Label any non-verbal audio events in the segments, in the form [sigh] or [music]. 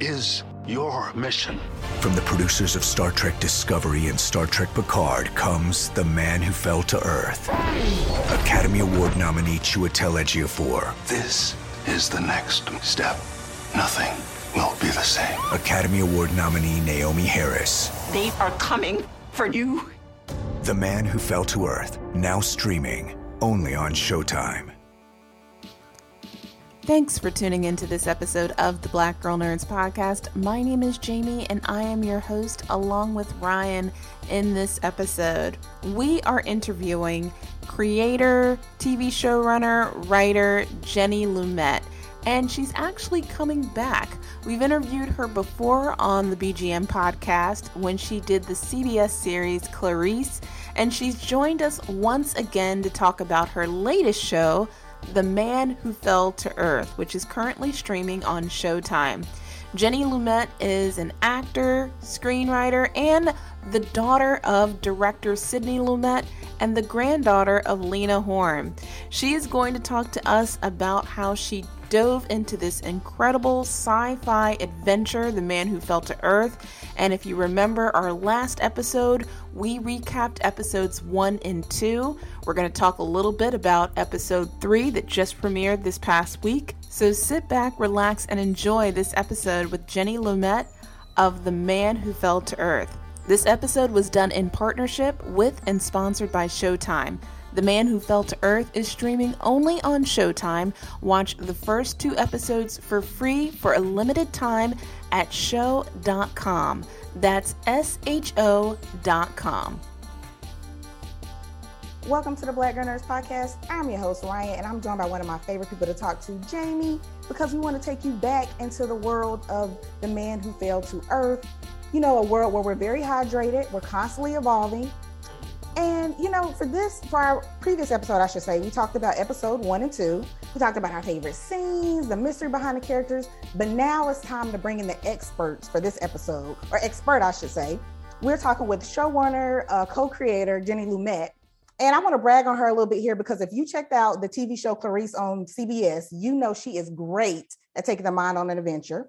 Is your mission. From the producers of Star Trek Discovery and Star Trek Picard comes The Man Who Fell to Earth. Academy Award nominee Chiwetel Ejiofor. This is the next step. Nothing will be the same. Academy Award nominee Naomie Harris. They are coming for you. The Man Who Fell to Earth, now streaming only on Showtime. Thanks for tuning into this episode of the Black Girl Nerds podcast. My name is Jamie and I am your host along with Ryanne in this episode. We are interviewing creator, TV showrunner, writer Jenny Lumet, and she's actually coming back. We've interviewed her before on the BGN podcast when she did the CBS series Clarice, and she's joined us once again to talk about her latest show, the Man Who Fell to Earth, which is currently streaming on Showtime. Jenny Lumet is an actor, screenwriter, and the daughter of director Sidney Lumet and the granddaughter of Lena Horne. She is going to talk to us about how she dove into this incredible sci fi adventure, The Man Who Fell to Earth. And if you remember our last episode, we recapped episodes one and two. We're going to talk a little bit about episode three that just premiered this past week. So sit back, relax, and enjoy this episode with Jenny Lumet of The Man Who Fell to Earth. This episode was done in partnership with and sponsored by Showtime. The Man Who Fell to Earth is streaming only on Showtime. Watch the first two episodes for free for a limited time at SHO.com. That's S H O.com. Welcome to the Black Girl Nerds Podcast. I'm your host, Ryanne, and I'm joined by one of my favorite people to talk to, Jamie, because we want to take you back into the world of the man who fell to earth. You know, a world where we're very hydrated, we're constantly evolving. And, you know, for this, for our previous episode, I should say, we talked about episode one and two. We talked about our favorite scenes, the mystery behind the characters. But now it's time to bring in the experts for this episode, or expert, I should say. We're talking with showrunner, uh, co creator Jenny Lumet. And I want to brag on her a little bit here because if you checked out the TV show Clarice on CBS, you know she is great at taking the mind on an adventure.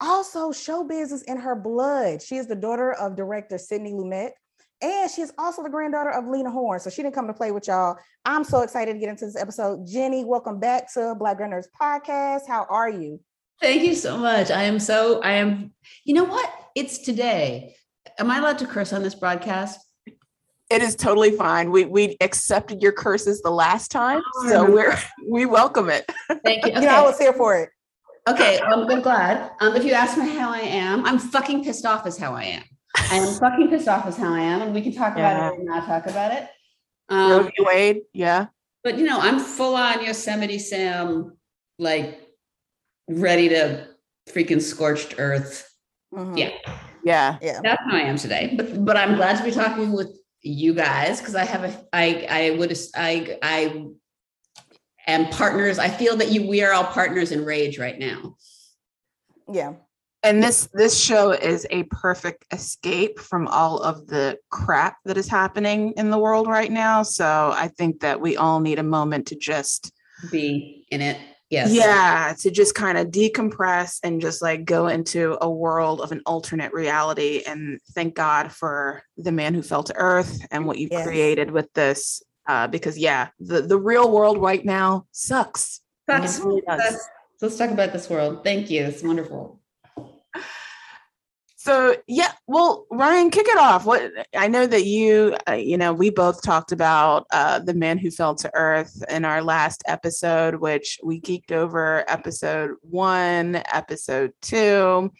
Also, showbiz is in her blood. She is the daughter of director Sidney Lumet, and she is also the granddaughter of Lena Horne. So she didn't come to play with y'all. I'm so excited to get into this episode. Jenny, welcome back to Black Girl Nerds Podcast. How are you? Thank you so much. I am so, I am, you know what? It's today. Am I allowed to curse on this broadcast? It is totally fine. We we accepted your curses the last time, Oh, so we're we welcome it. Thank you. [laughs] You know, I was here for it. Okay. I'm I'm glad. Um, if you ask me how I am, I'm fucking pissed off as how I am. I am fucking pissed off as how I am, and we can talk about it or not talk about it. Roe Um, v. Wade, yeah. but you know, I'm full on Yosemite Sam, like ready to freaking scorched earth. Mhm. Yeah. Yeah. Yeah. That's how I am today. But but I'm glad to be talking with you guys because I have a I I would I I am partners. I feel that you we are all partners in rage right now. Yeah. And this this show is a perfect escape from all of the crap that is happening in the world right now. So I think that we all need a moment to just Be in it. Yes. yeah, to just kind of decompress and just like go into a world of an alternate reality and thank God for the man who fell to earth and what you've Yes. created with this uh, because yeah, the the real world right now sucks. Really. Sucks. So let's talk about this world. Thank you. It's wonderful. So yeah, well, Ryanne, kick it off. What I know that you, uh, you know, we both talked about uh, the man who fell to earth in our last episode, which we geeked over episode one, episode two.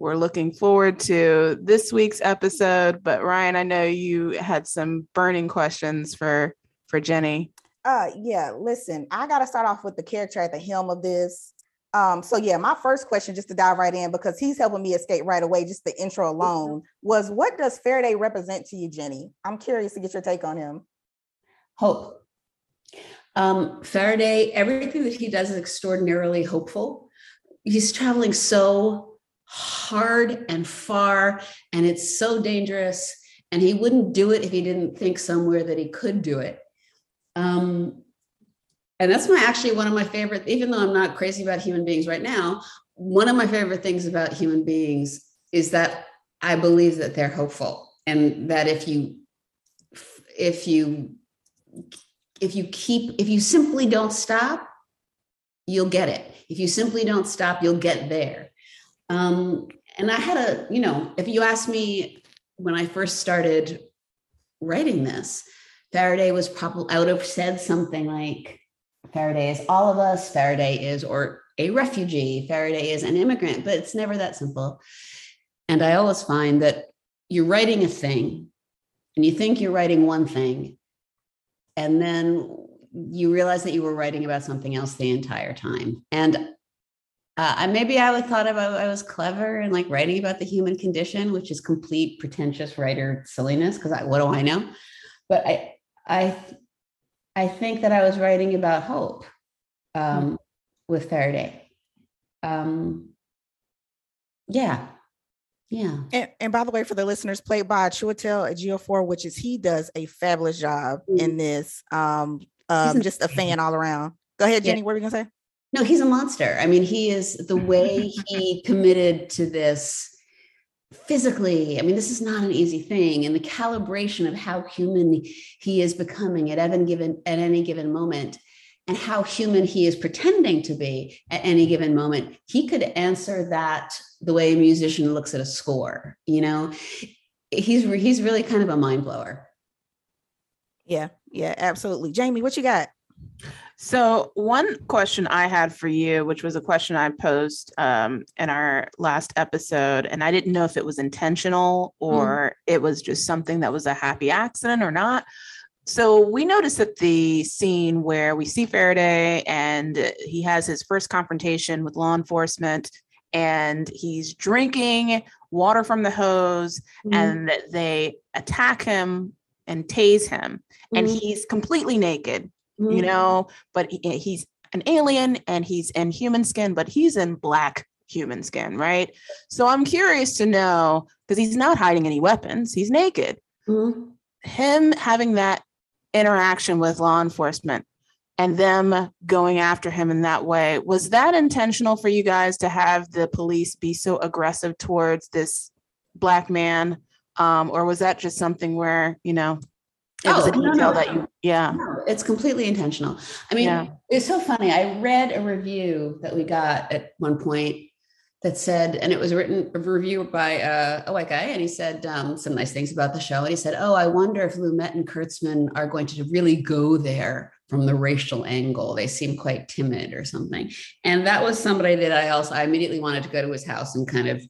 We're looking forward to this week's episode. But Ryanne, I know you had some burning questions for for Jenny. Uh, yeah. Listen, I got to start off with the character at the helm of this. Um, so yeah, my first question, just to dive right in, because he's helping me escape right away, just the intro alone, was what does Faraday represent to you, Jenny? I'm curious to get your take on him. Hope. Um, Faraday, everything that he does is extraordinarily hopeful. He's traveling so hard and far, and it's so dangerous. And he wouldn't do it if he didn't think somewhere that he could do it. Um, and that's my actually one of my favorite even though i'm not crazy about human beings right now one of my favorite things about human beings is that i believe that they're hopeful and that if you if you if you keep if you simply don't stop you'll get it. If you simply don't stop you'll get there. Um, and i had a you know if you ask me when i first started writing this faraday was probably i would have said something like Faraday is all of us, Faraday is or a refugee, Faraday is an immigrant, but it's never that simple. And I always find that you're writing a thing and you think you're writing one thing, and then you realize that you were writing about something else the entire time. And uh, maybe I thought about I was clever and like writing about the human condition, which is complete pretentious writer silliness. Because what do I know? But I I I think that I was writing about hope um, mm-hmm. with Faraday. Um, yeah. Yeah. And, and, by the way, for the listeners, played by Chiwetel Ejiofor, which is he does a fabulous job mm-hmm. in this. Um, um, just a [laughs] fan all around. Go ahead, Jenny. Yeah. What were you gonna say? No, he's a monster. I mean, he is the way he committed to this physically i mean this is not an easy thing and the calibration of how human he is becoming at any given at any given moment and how human he is pretending to be at any given moment he could answer that the way a musician looks at a score you know? He's he's really kind of a mind blower. Yeah yeah absolutely. Jamie what you got so, one question I had for you, which was a question I posed um, in our last episode, and I didn't know if it was intentional mm. or mm. it was just something that was a happy accident or not. So, we noticed that the scene where we see Faraday and he has his first confrontation with law enforcement and he's drinking water from the hose mm. and they attack him and tase him, and mm. he's completely naked mm-hmm. you know, but he, he's an alien and he's in human skin, but he's in black human skin, right? So I'm curious to know because he's not hiding any weapons, he's naked. Mm-hmm. Him having that interaction with law enforcement and them going after him in that way was that intentional for you guys to have the police be so aggressive towards this black man um, or was that just something where you know it oh, was a detail no, no. that you yeah it's completely intentional. I mean yeah. it's so funny. I read a review that we got at one point that said and it was written a review by uh, a white guy and he said um, some nice things about the show. And he said oh i wonder if lumet and kurtzman are going to really go there from the racial angle. They seem quite timid or something. And that was somebody that i also i immediately wanted to go to his house and kind of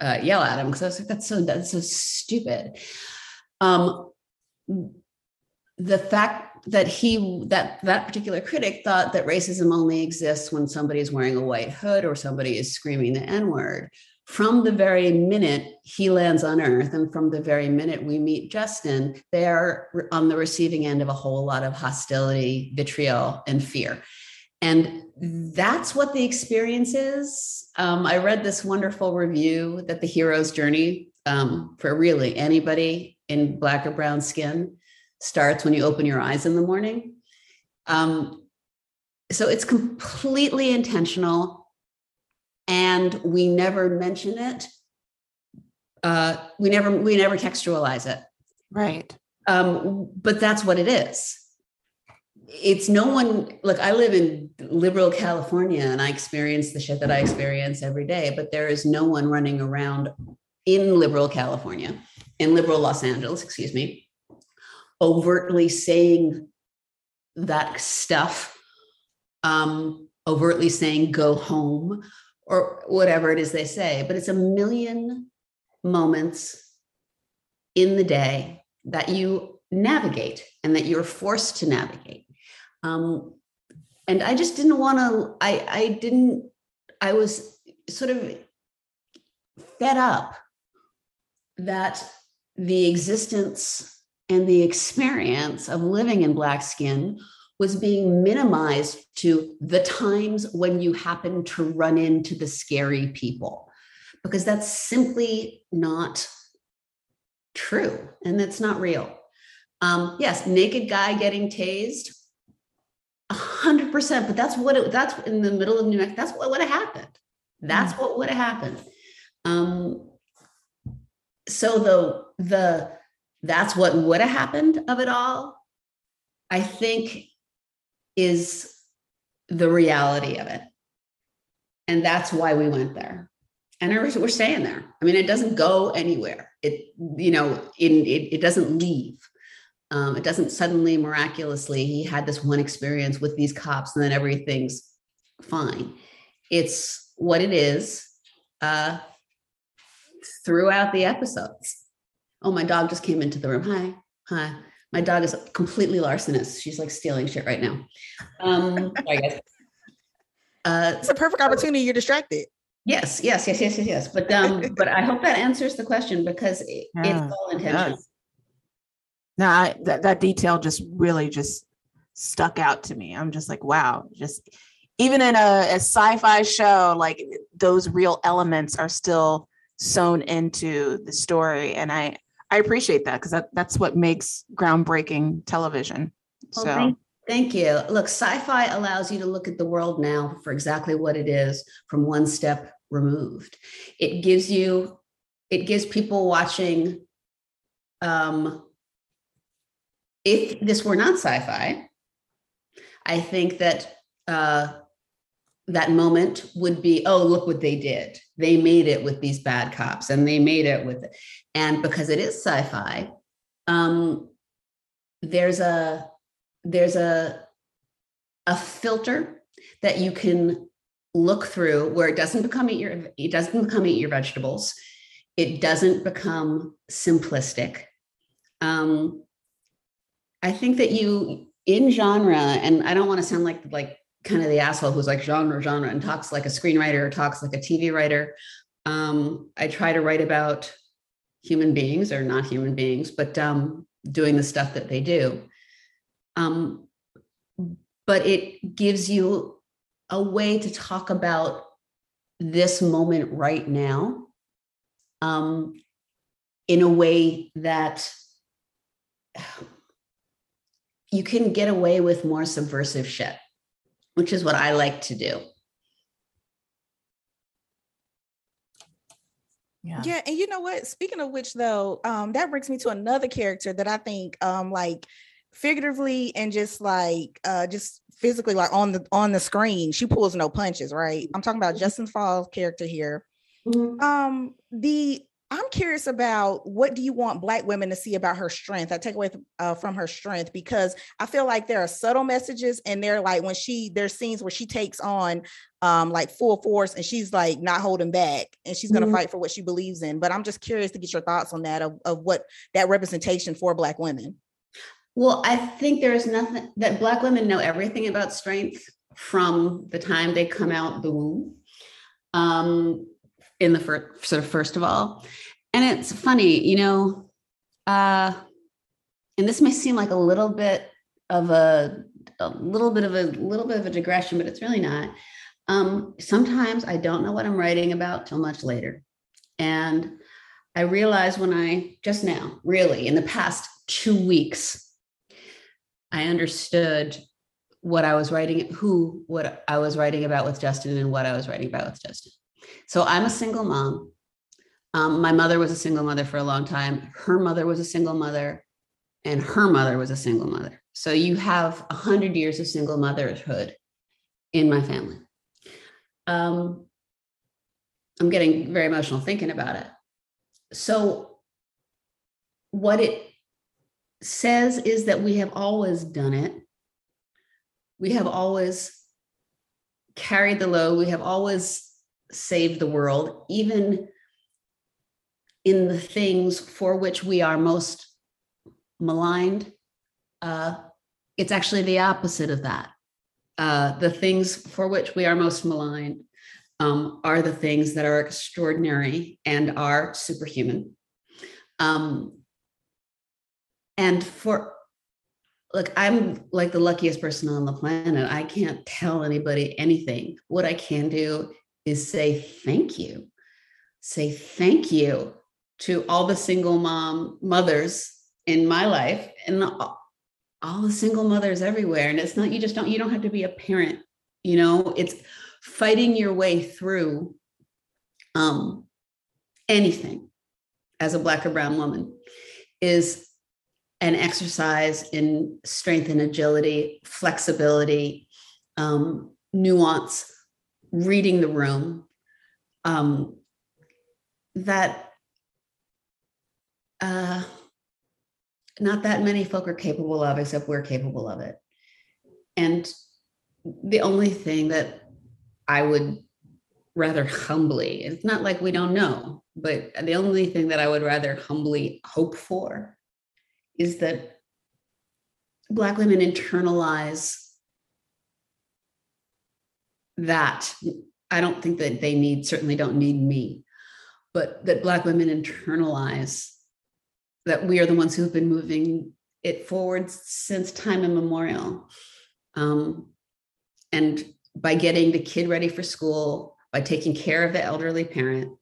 uh, yell at him because i was like that's so that's so stupid. Um, the fact that he that that particular critic thought that racism only exists when somebody is wearing a white hood or somebody is screaming the n-word from the very minute he lands on earth and from the very minute we meet justin they are on the receiving end of a whole lot of hostility vitriol and fear. And that's what the experience is. Um, i read this wonderful review that the hero's journey um, for really anybody in black or brown skin starts when you open your eyes in the morning. Um, so it's completely intentional, and we never mention it. Uh, we never we never textualize it. Right. Um, but that's what it is. It's no one. Look, I live in liberal California, and I experience the shit that I experience every day. But there is no one running around in liberal California, in liberal Los Angeles, excuse me, overtly saying that stuff, um, overtly saying go home or whatever it is they say. But it's a million moments in the day that you navigate and that you're forced to navigate. Um, and I just didn't want to, I, I didn't, I was sort of fed up that the existence and the experience of living in black skin was being minimized to the times when you happen to run into the scary people. Because that's simply not true and that's not real. Um, yes naked guy getting tased 100% but that's what it that's in the middle of new mexico that's what would have happened. That's mm. what would have happened. Um, so the the that's what would have happened of it all i think is the reality of it. And that's why we went there. And we're staying there. I mean it doesn't go anywhere. It you know in it, it doesn't leave. Um, it doesn't suddenly miraculously he had this one experience with these cops and then everything's fine. It's what it is uh, throughout the episodes. Oh, my dog just came into the room. Hi, hi. My dog is completely larcenous. She's like stealing shit right now. Um, I guess. [laughs] Uh, it's a perfect opportunity. You're distracted. Yes, yes, yes, yes, yes, yes. But um, [laughs] but I hope that answers the question because it, yeah, it's all intentional. No, I, that that detail just really just stuck out to me. I'm just like, wow, just even in a, a sci-fi show, like those real elements are still sewn into the story and i i appreciate that because that, that's what makes groundbreaking television. Well, so thank, thank you. Look sci-fi allows you to look at the world now for exactly what it is from one step removed. It gives you it gives people watching um if this were not sci-fi i think that uh that moment would be oh look what they did. They made it with these bad cops and they made it with it and because it is sci-fi um there's a there's a a filter that you can look through where it doesn't become eat your it doesn't become eat your vegetables. It doesn't become simplistic. Um i think that you in genre and i don't want to sound like like kind of the asshole who's like genre, genre, and talks like a screenwriter or talks like a TV writer. Um, I try to write about human beings or not human beings, but um, doing the stuff that they do. Um, but it gives you a way to talk about this moment right now um, in a way that you can get away with more subversive shit which is what I like to do. Yeah. yeah and you know what speaking of which though um that brings me to another character that i think um like figuratively and just like uh just physically like on the on the screen she pulls no punches right i'm talking about mm-hmm. justin Falls character here mm-hmm. um the I'm curious about what do you want Black women to see about her strength? I take away uh, from her strength because I feel like there are subtle messages, and they're like when she there's scenes where she takes on um, like full force, and she's like not holding back, and she's going to mm-hmm. fight for what she believes in. But I'm just curious to get your thoughts on that of, of what that representation for Black women. Well, I think there is nothing that Black women know everything about strength from the time they come out the womb. Um, in the first sort of first of all. And it's funny you know uh and this may seem like a little bit of a a little bit of a little bit of a digression but it's really not. Um sometimes i don't know what i'm writing about till much later. And i realized when i just now really in the past two weeks i understood what i was writing who what i was writing about with justin and what i was writing about with justin so I'm a single mom. Um, my mother was a single mother for a long time. Her mother was a single mother, and her mother was a single mother. So you have a hundred years of single motherhood in my family. Um, I'm getting very emotional thinking about it. so what it says is that we have always done it. We have always carried the load. We have always saved the world, even in the things for which we are most maligned. Uh, it's actually the opposite of that. Uh, the things for which we are most maligned um, are the things that are extraordinary and are superhuman. Um, and for look, I'm like the luckiest person on the planet. I can't tell anybody anything. What I can do is say thank you. Say thank you to all the single mom mothers in my life and all the single mothers everywhere. And it's not, you just don't, you don't have to be a parent, you know, it's fighting your way through um, anything as a black or brown woman is an exercise in strength and agility, flexibility, um, nuance, reading the room. Um, that uh, not that many folk are capable of, except we're capable of it. And the only thing that I would rather humbly, it's not like we don't know, but the only thing that I would rather humbly hope for is that Black women internalize that. I don't think that they need, certainly don't need me, but that Black women internalize that we are the ones who've been moving it forward since time immemorial. Um, and by getting the kid ready for school, by taking care of the elderly parent,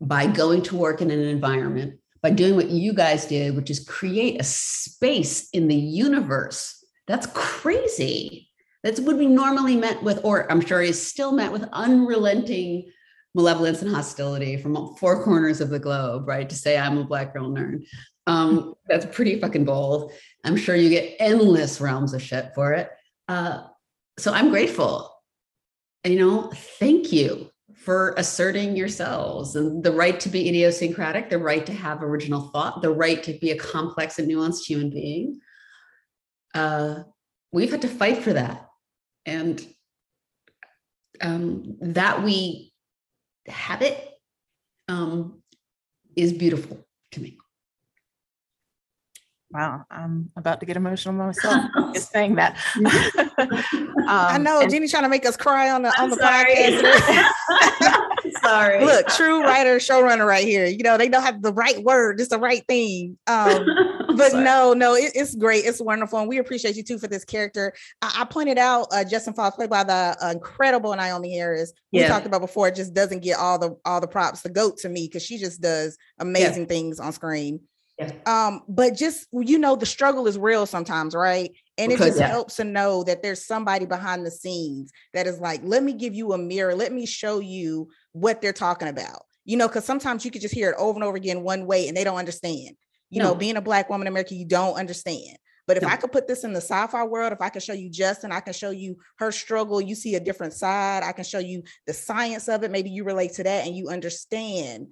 by going to work in an environment by doing what you guys did, which is create a space in the universe. That's crazy. That's would be normally met with, or I'm sure is still met with unrelenting malevolence and hostility from four corners of the globe, right? To say I'm a black girl nerd. Um, [laughs] that's pretty fucking bold. I'm sure you get endless realms of shit for it. Uh, so I'm grateful. You know, thank you for asserting yourselves and the right to be idiosyncratic, the right to have original thought, the right to be a complex and nuanced human being. Uh, we've had to fight for that. And um, that we have it um, is beautiful to me. Wow, I'm about to get emotional myself [laughs] just saying that. [laughs] um, I know and, Jenny trying to make us cry on the I'm on the sorry. podcast. [laughs] sorry. Look, true writer, showrunner right here. You know, they don't have the right word, just the right thing. Um, but no, no, it, it's great. It's wonderful. And we appreciate you too for this character. I, I pointed out uh, Justin Falls, played by the uh, incredible Naomie Harris. Yeah. We talked about before, just doesn't get all the all the props, the goat to me, because she just does amazing yeah. things on screen. Yeah. Um, but just you know, the struggle is real sometimes, right? And because, it just yeah. helps to know that there's somebody behind the scenes that is like, let me give you a mirror, let me show you what they're talking about. You know, because sometimes you could just hear it over and over again one way and they don't understand. You no. know, being a black woman in America, you don't understand. But if no. I could put this in the sci-fi world, if I can show you Justin, I can show you her struggle, you see a different side. I can show you the science of it. Maybe you relate to that and you understand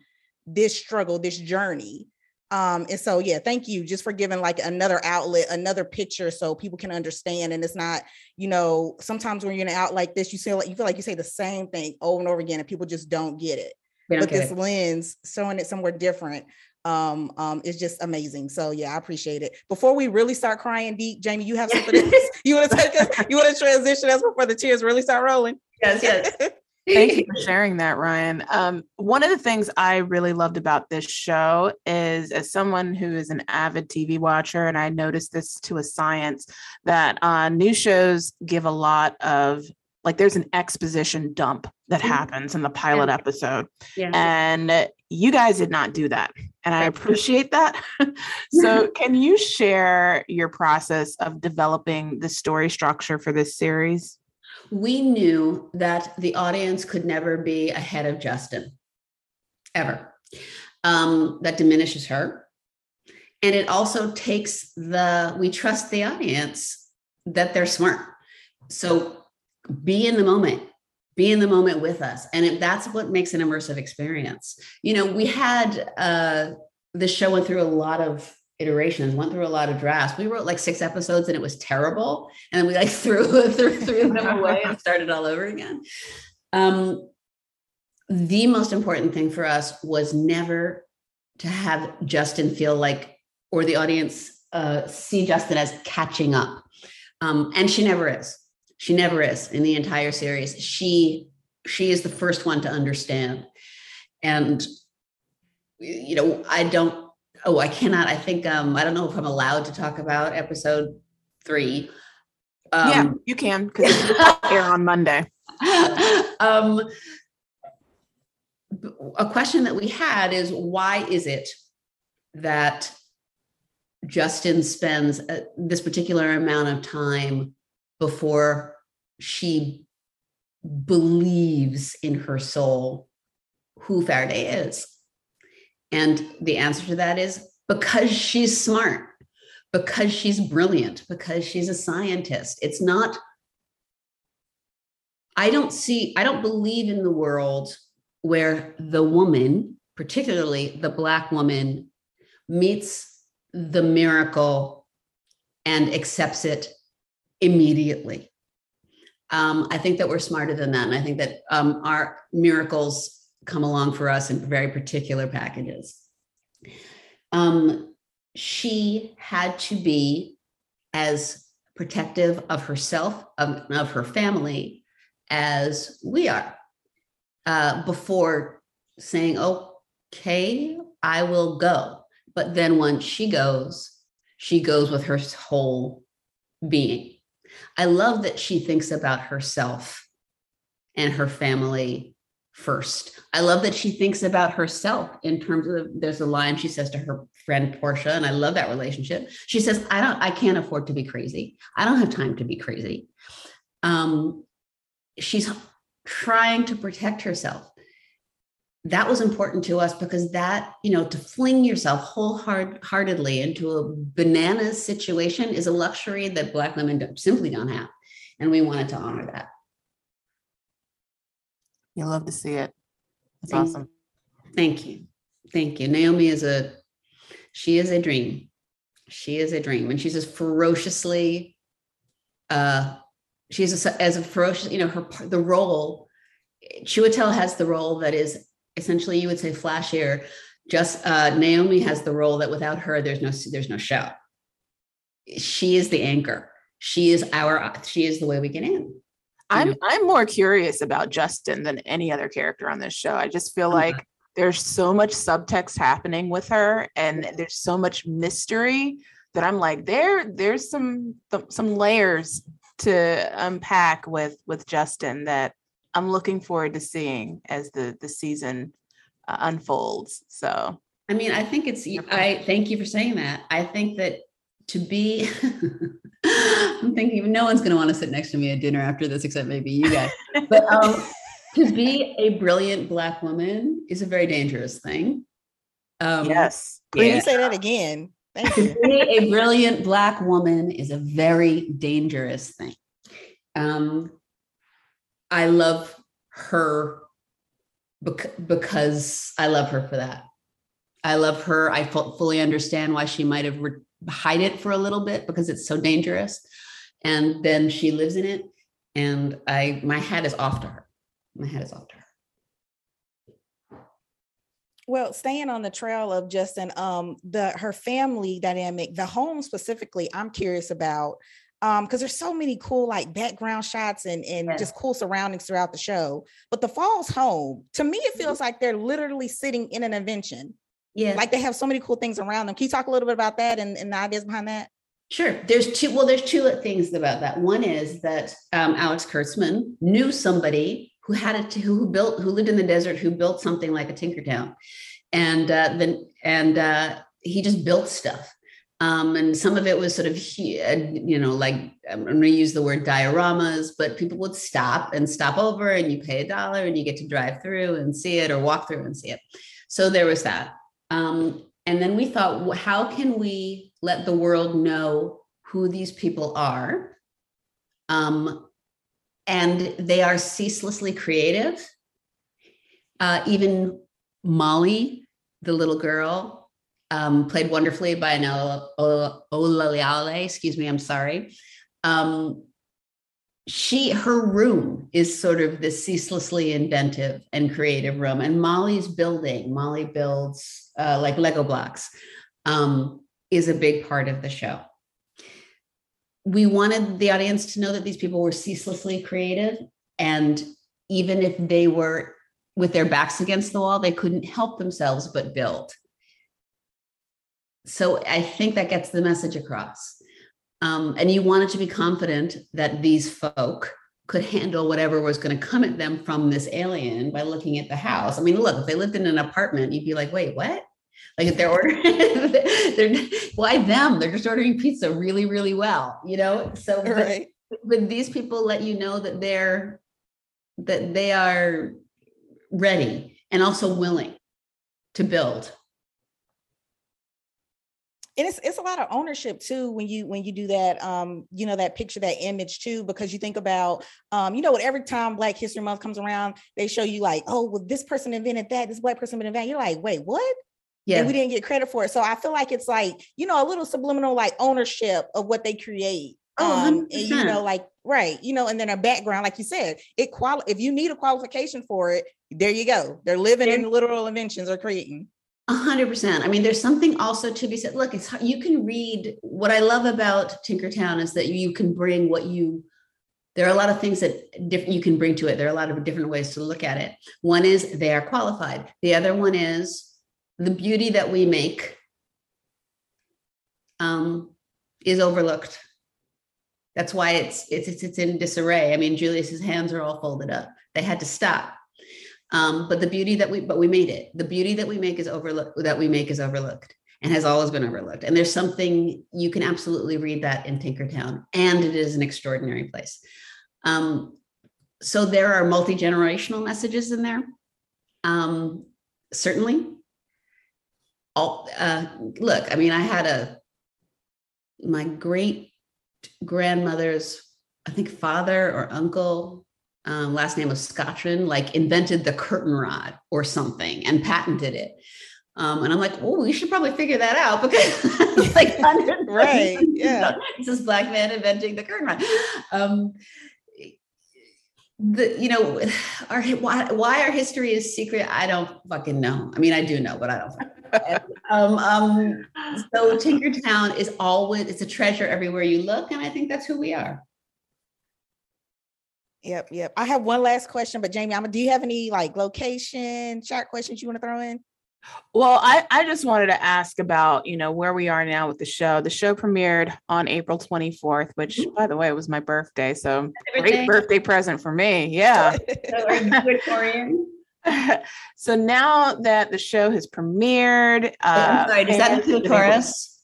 this struggle, this journey um, and so yeah, thank you just for giving like another outlet, another picture so people can understand. And it's not, you know, sometimes when you're in an out like this, you feel like you feel like you say the same thing over and over again, and people just don't get it. Don't but get this it. lens showing it somewhere different um um is just amazing so yeah i appreciate it before we really start crying deep jamie you have something [laughs] [laughs] you want to take us you want to transition us before the tears really start rolling yes yes [laughs] Thank you for sharing that, Ryanne. Um, one of the things I really loved about this show is, as someone who is an avid TV watcher, and I noticed this to a science, that uh, new shows give a lot of like there's an exposition dump that mm-hmm. happens in the pilot yeah. episode. Yeah. And you guys did not do that. And I appreciate that. [laughs] so, can you share your process of developing the story structure for this series? we knew that the audience could never be ahead of Justin, ever. Um, that diminishes her. And it also takes the, we trust the audience that they're smart. So be in the moment. Be in the moment with us. And it, that's what makes an immersive experience. You know we had uh the show went through a lot of iterations went through a lot of drafts. We wrote like six episodes and it was terrible. And then we like [laughs] threw threw, threw them [laughs] away and started all over again. Um the most important thing for us was never to have justin feel like or the audience uh, see justin as catching up. Um, and she never is she never is in the entire series. She she is the first one to understand. And you know i don't oh i cannot i think um i don't know if i'm allowed to talk about episode three. Um, yeah you can because it's [laughs] air on monday. Um a question that we had is why is it that justin spends a, uh, this particular amount of time before she believes in her soul who Faraday is? And the answer to that is because she's smart, because she's brilliant, because she's a scientist. It's not, I don't see, I don't believe in the world where the woman, particularly the Black woman, meets the miracle and accepts it immediately. Um, I think that we're smarter than that. And I think that um, our miracles come along for us in very particular packages. Um, she had to be as protective of herself, of, of her family, as we are uh, before saying, okay, I will go. But then once she goes, she goes with her whole being. I love that she thinks about herself and her family first. I love that she thinks about herself in terms of there's a line she says to her friend Portia, and I love that relationship. She says, I don't, I can't afford to be crazy. I don't have time to be crazy. Um, she's trying to protect herself that was important to us because that you know to fling yourself wholeheartedly into a banana situation is a luxury that black women don't, simply don't have. And we wanted to honor that. You love to see it. That's thank, awesome. Thank you. Thank you. Naomi is a she is a dream. She is a dream. And she's as ferociously uh she's a, as a ferocious you know her the role Chiwetel has the role that is essentially you would say flashier just uh, naomi has the role that without her there's no there's no show. She is the anchor. She is our she is the way we get in. I'm know? i'm more curious about justin than any other character on this show. I just feel uh-huh. like there's so much subtext happening with her and there's so much mystery that i'm like there there's some some layers to unpack with with justin that I'm looking forward to seeing as the the season uh, unfolds. So, I mean, I think it's. I thank you for saying that. I think that to be, [laughs] I'm thinking no one's going to want to sit next to me at dinner after this, except maybe you guys. But um, to [laughs] be a brilliant black woman is a very dangerous thing. Um, yes. Can yeah. you say that again? Thank you. to be a brilliant black woman is a very dangerous thing. Um, I love her because I love her for that. I love her. I fully understand why she might have re- hide it for a little bit because it's so dangerous, and then she lives in it. And I, my hat is off to her. My hat is off to her. Well, staying on the trail of Justin, um, the her family dynamic, the home specifically, I'm curious about um because there's so many cool like background shots and and yes. just cool surroundings throughout the show but the falls home to me it mm-hmm. feels like they're literally sitting in an invention yeah like they have so many cool things around them can you talk a little bit about that and, and the ideas behind that Sure. There's two. Well, there's two things about that. One is that um, Alex Kurtzman knew somebody who had it, who built, who lived in the desert, who built something like a Tinkertown, and uh, then and uh, he just built stuff. Um, and some of it was sort of, you know, like I'm going to use the word dioramas, but people would stop and stop over, and you pay a dollar and you get to drive through and see it or walk through and see it. So there was that. Um, and then we thought, how can we let the world know who these people are um, and they are ceaselessly creative. Uh, even Molly, the little girl, um, played wonderfully by Nola Olaleale. Excuse me, I'm sorry. Um, she her room is sort of this ceaselessly inventive and creative room and molly's building molly builds uh, like lego blocks um, is a big part of the show we wanted the audience to know that these people were ceaselessly creative and even if they were with their backs against the wall they couldn't help themselves but build so i think that gets the message across um, and you wanted to be confident that these folk could handle whatever was going to come at them from this alien by looking at the house. I mean, look, if they lived in an apartment, you'd be like, wait, what? Like if they're ordering, [laughs] they're why them? They're just ordering pizza really, really well, you know. So, right. but, but these people let you know that they're that they are ready and also willing to build and it's it's a lot of ownership too when you when you do that um you know that picture that image too because you think about um you know what every time black history month comes around they show you like oh well this person invented that this black person invented that. You're like wait what? Yeah. and we didn't get credit for it. So i feel like it's like you know a little subliminal like ownership of what they create oh, um and you know like right you know and then a background like you said it qual if you need a qualification for it there you go. They're living in literal inventions or creating a hundred percent. I mean, there's something also to be said. Look, it's you can read. What I love about Tinkertown is that you can bring what you. There are a lot of things that different you can bring to it. There are a lot of different ways to look at it. One is they are qualified. The other one is the beauty that we make um, is overlooked. That's why it's it's it's, it's in disarray. I mean, Julius's hands are all folded up. They had to stop um, but the beauty that we, but we made it. The beauty that we make is overlooked. That we make is overlooked and has always been overlooked. And there's something you can absolutely read that in Tinkertown, and it is an extraordinary place. Um, so there are multi generational messages in there. Um, certainly. All uh, look, I mean, I had a my great grandmother's, I think, father or uncle um, last name was Scotland, like invented the curtain rod or something and patented it. Um, and I'm like, oh, we should probably figure that out [laughs] because [laughs] like right, [laughs] yeah, this is black man inventing the curtain rod. Um, the you know, our why, why our history is secret, I don't fucking know. I mean, I do know, but I don't. um, um, so Tinkertown is always it's a treasure everywhere you look, and I think that's who we are. Yep, yep. I have one last question, but Jamie, I'm do you have any like location short questions you want to throw in? Well, I, I just wanted to ask about, you know, where we are now with the show. The show premiered on April 24th, which by the way was my birthday. So great birthday present for me. Yeah. [laughs] so, [laughs] so now that the show has premiered, uh, sorry, does that include Taurus?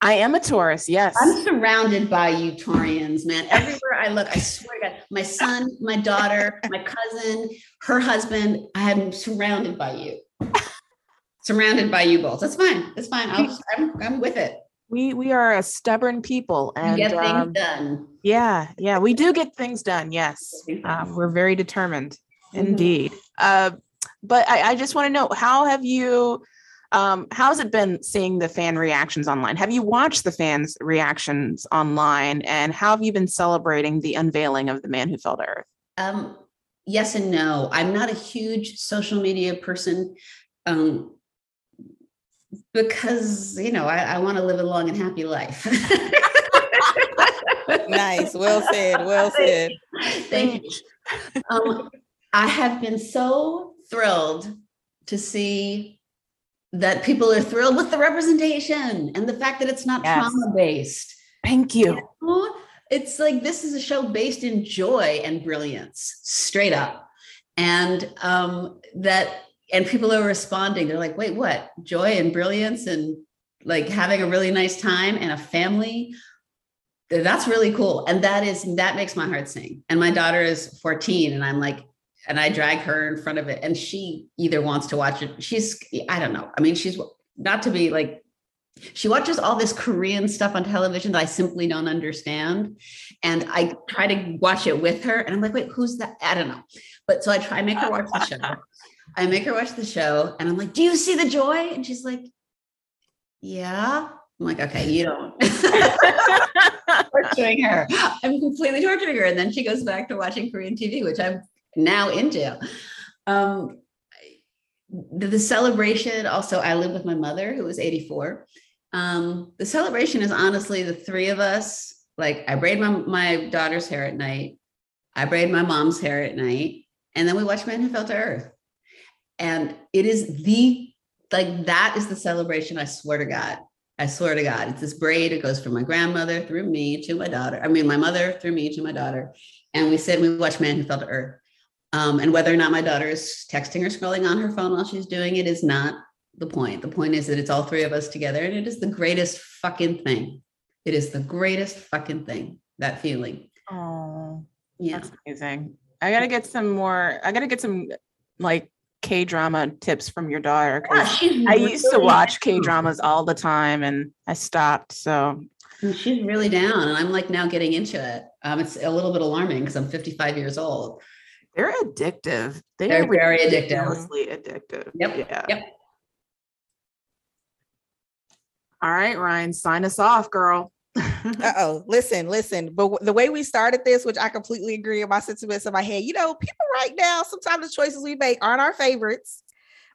I am a Taurus. Yes. I'm surrounded by you Taurians, man. Everywhere I look, I swear to God, my son, my daughter, my cousin, her husband, I am surrounded by you. surrounded by you both. That's fine. That's fine. i am I'm with it. We we are a stubborn people and get things um, done. Yeah, yeah, we do get things done. Yes, um, we're very determined, mm-hmm. indeed. Uh, but I, I just want to know how have you um, how's it been seeing the fan reactions online? Have you watched the fans' reactions online, and how have you been celebrating the unveiling of the man who fell to earth? Um, yes and no. I'm not a huge social media person um, because you know I, I want to live a long and happy life. [laughs] nice. Well said. Well said. Thank you. Um, I have been so thrilled to see that people are thrilled with the representation and the fact that it's not yes. trauma based. Thank you. you know? It's like this is a show based in joy and brilliance, straight up. And um, that, and people are responding. They're like, wait, what? Joy and brilliance and like having a really nice time and a family. That's really cool. And that is, that makes my heart sing. And my daughter is 14, and I'm like, and I drag her in front of it, and she either wants to watch it. She's I don't know. I mean, she's not to be like She watches all this Korean stuff on television that I simply don't understand. And I try to watch it with her. And I'm like, wait, who's that? I don't know. But so I try, I make her watch the show. [laughs] I make her watch the show. And I'm like, do you see the joy? And she's like, yeah. I'm like, okay, you don't. [laughs] [laughs] torturing her. I'm completely torturing her. And then she goes back to watching Korean TV, which I'm now into. Um, the, the celebration also, I live with my mother who is 84. Um, the celebration is honestly the three of us. Like I braid my, my daughter's hair at night. I braid my mom's hair at night. And then we watch Man Who Fell to Earth. And it is the, like, that is the celebration, I swear to God. I swear to God, it's this braid. It goes from my grandmother through me to my daughter. I mean, my mother through me to my daughter. And we sit and we watch Man Who Fell to Earth. Um, and whether or not my daughter is texting or scrolling on her phone while she's doing it is not the point. The point is that it's all three of us together, and it is the greatest fucking thing. It is the greatest fucking thing. That feeling. Oh, Yeah. that's amazing. I gotta get some more. I gotta get some like K drama tips from your daughter. Yeah, I used to watch K dramas all the time, and I stopped. So And She's really down, and I'm like now getting into it. Um, it's a little bit alarming because I'm 55 years old. They're addictive. They They're are very addictive. ridiculously addictive. Yep, Yeah. yep. All right, Ryanne, sign us off, girl. [laughs] Uh oh, listen, listen. But w- the way we started this, which I completely agree in my sentiments in my head, you know, people right now, sometimes the choices we make aren't our favorites.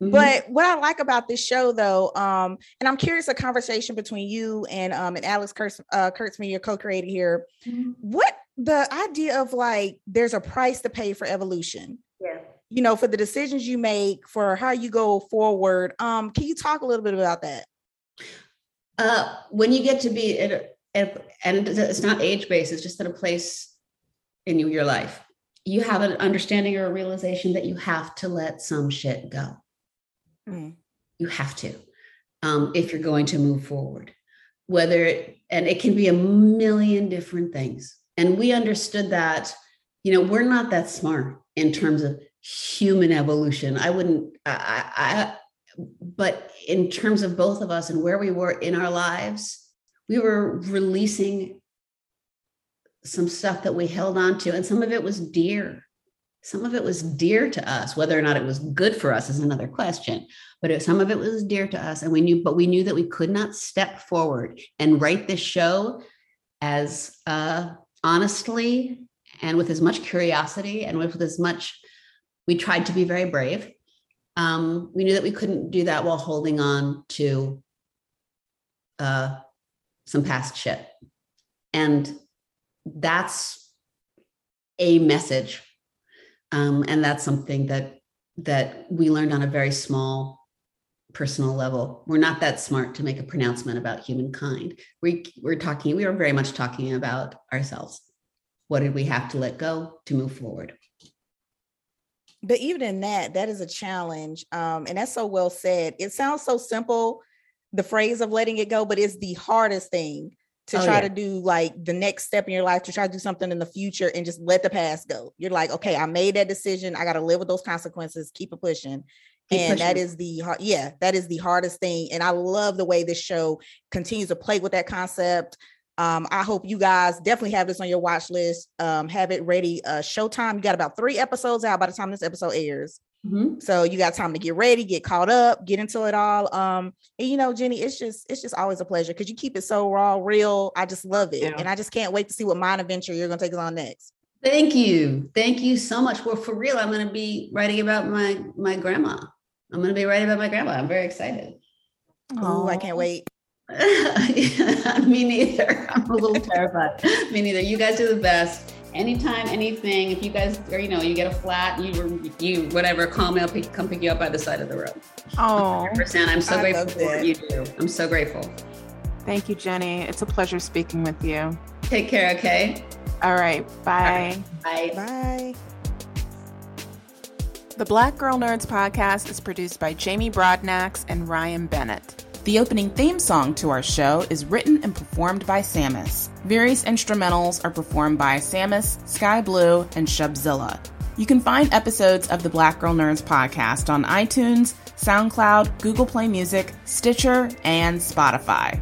Mhm. But what I like about this show, though, um, and I'm curious, a conversation between you and um and Alex Kurtz, uh, Kurtzman, your co-creator here. Mhm. What the idea of like there's a price to pay for evolution. Yeah. You know, for the decisions you make, for how you go forward. Um, can you talk a little bit about that? Uh, when you get to be at, a- at and it's not age based, it's just at a place in your life, you have an understanding or a realization that you have to let some shit go. Mm. You have to, um, if you're going to move forward. Whether it, and it can be a million different things. And we understood that, you know, we're not that smart in terms of human evolution. I wouldn't, I, I, but in terms of both of us and where we were in our lives, we were releasing some stuff that we held on to, and some of it was dear. Some of it was dear to us. Whether or not it was good for us is another question. But it, some of it was dear to us, and we knew. But we knew that we could not step forward and write this show as uh, honestly and with as much curiosity and with as much. We tried to be very brave. Um, we knew that we couldn't do that while holding on to uh, some past shit. And that's a message. Um, and that's something that that we learned on a very small personal level. We're not that smart to make a pronouncement about humankind. We we're talking, we were very much talking about ourselves. What did we have to let go to move forward? but even in that that is a challenge um and that's so well said it sounds so simple the phrase of letting it go but it's the hardest thing to Oh, try yeah. to do like the next step in your life to try to do something in the future and just let the past go you're like okay i made that decision i got to live with those consequences keep it pushing Keep and that is the yeah that is the hardest thing and i love the way this show continues to play with that concept um, I hope you guys definitely have this on your watch list. Um, have it ready. Uh, Showtime. You got about three episodes out by the time this episode airs. Mhm. So you got time to get ready, get caught up, get into it all. Um, and you know, Jenny, it's just it's just always a pleasure because you keep it so raw, real. I just love it, Yeah. and I just can't wait to see what mine adventure you're gonna take us on next. Thank you. Thank you so much. Well, for real, I'm going to be writing about my my grandma. I'm going to be writing about my grandma. I'm very excited. Oh, I can't wait. [laughs] Me neither. I'm a little terrified. Me neither. You guys do the best. Anytime, anything. If you guys, or you know, you get a flat, you you whatever, call me. I'll pick, come pick you up by the side of the road. Oh, Percent. I'm so I grateful for what you do. I'm so grateful. thank you, Jenny. It's a pleasure speaking with you. Take care. Okay. All right, bye. Bye. Bye. The Black Girl Nerds podcast is produced by Jamie Broadnax and Ryanne Bennett. The opening theme song to our show is written and performed by Sammus. Various instrumentals are performed by Sammus, Sky Blue, and Shubzilla. You can find episodes of the Black Girl Nerds podcast on iTunes, SoundCloud, Google Play Music, Stitcher, and Spotify.